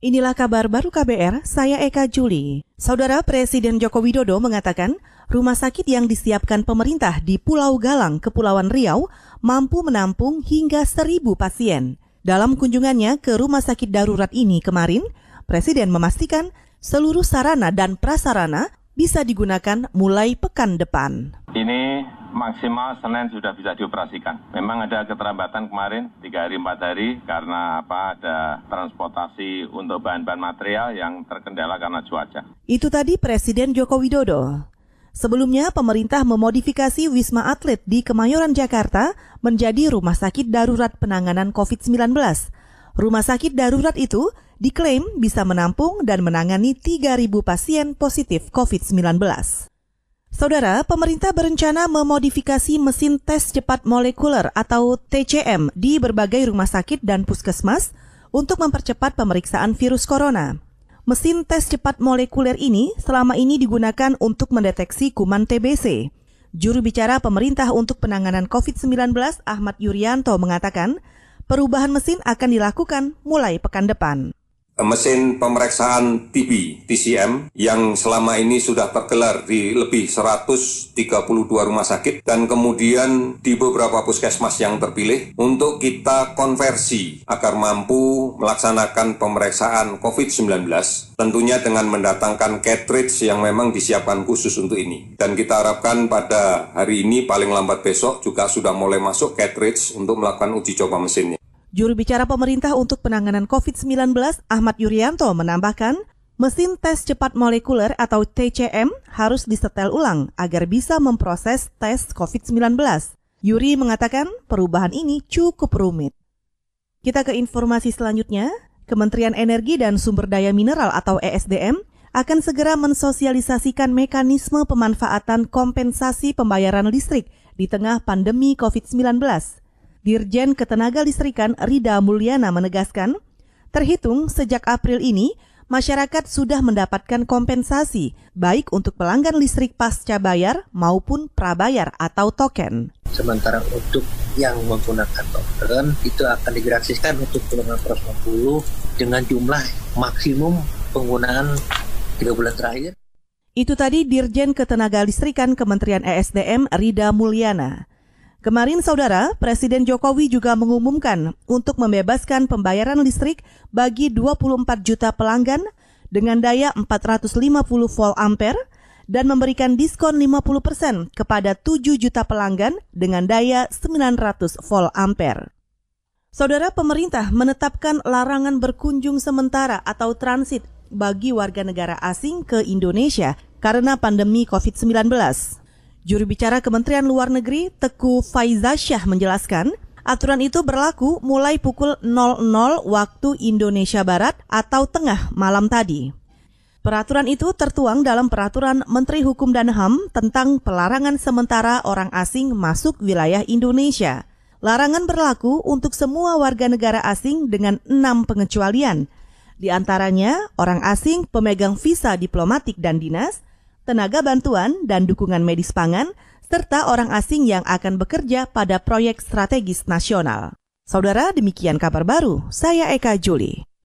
Inilah kabar baru KBR, saya Eka Juli. Saudara Presiden Joko Widodo mengatakan, rumah sakit yang disiapkan pemerintah di Pulau Galang, Kepulauan Riau, mampu menampung hingga seribu pasien. Dalam kunjungannya ke rumah sakit darurat ini kemarin, Presiden memastikan seluruh sarana dan prasarana bisa digunakan mulai pekan depan. Ini maksimal Senin sudah bisa dioperasikan. Memang ada keterlambatan kemarin, tiga hari empat hari, karena apa ada transportasi untuk bahan-bahan material yang terkendala karena cuaca. Itu tadi Presiden Joko Widodo. Sebelumnya, pemerintah memodifikasi Wisma Atlet di Kemayoran, Jakarta menjadi rumah sakit darurat penanganan COVID-19. Rumah sakit darurat itu diklaim bisa menampung dan menangani 3.000 pasien positif COVID-19. Saudara, pemerintah berencana memodifikasi mesin tes cepat molekuler atau TCM di berbagai rumah sakit dan puskesmas untuk mempercepat pemeriksaan virus corona. Mesin tes cepat molekuler ini selama ini digunakan untuk mendeteksi kuman TBC. Juru bicara pemerintah untuk penanganan COVID-19 Ahmad Yuryanto mengatakan, perubahan mesin akan dilakukan mulai pekan depan mesin pemeriksaan TB TCM yang selama ini sudah tergelar di lebih 132 rumah sakit dan kemudian di beberapa puskesmas yang terpilih untuk kita konversi agar mampu melaksanakan pemeriksaan COVID-19 tentunya dengan mendatangkan cartridge yang memang disiapkan khusus untuk ini. Dan kita harapkan pada hari ini paling lambat besok juga sudah mulai masuk cartridge untuk melakukan uji coba mesinnya. Juru bicara pemerintah untuk penanganan COVID-19 Ahmad Yuryanto menambahkan, mesin tes cepat molekuler atau TCM harus disetel ulang agar bisa memproses tes COVID-19. Yuri mengatakan perubahan ini cukup rumit. Kita ke informasi selanjutnya. Kementerian Energi dan Sumber Daya Mineral atau ESDM akan segera mensosialisasikan mekanisme pemanfaatan kompensasi pembayaran listrik di tengah pandemi COVID-19. Dirjen Ketenaga Listrikan Rida Mulyana menegaskan, terhitung sejak April ini, masyarakat sudah mendapatkan kompensasi baik untuk pelanggan listrik pasca bayar maupun prabayar atau token. Sementara untuk yang menggunakan token itu akan digratiskan untuk golongan 150 dengan jumlah maksimum penggunaan tiga bulan terakhir. Itu tadi Dirjen Ketenaga Listrikan Kementerian ESDM Rida Mulyana. Kemarin saudara, Presiden Jokowi juga mengumumkan untuk membebaskan pembayaran listrik bagi 24 juta pelanggan dengan daya 450 volt ampere dan memberikan diskon 50% persen kepada 7 juta pelanggan dengan daya 900 volt ampere. Saudara pemerintah menetapkan larangan berkunjung sementara atau transit bagi warga negara asing ke Indonesia karena pandemi COVID-19. Juru bicara Kementerian Luar Negeri Teku Faizasyah menjelaskan, aturan itu berlaku mulai pukul 00 waktu Indonesia Barat atau tengah malam tadi. Peraturan itu tertuang dalam Peraturan Menteri Hukum dan HAM tentang pelarangan sementara orang asing masuk wilayah Indonesia. Larangan berlaku untuk semua warga negara asing dengan enam pengecualian. Di antaranya, orang asing pemegang visa diplomatik dan dinas, tenaga bantuan dan dukungan medis pangan, serta orang asing yang akan bekerja pada proyek strategis nasional. Saudara, demikian kabar baru. Saya Eka Juli.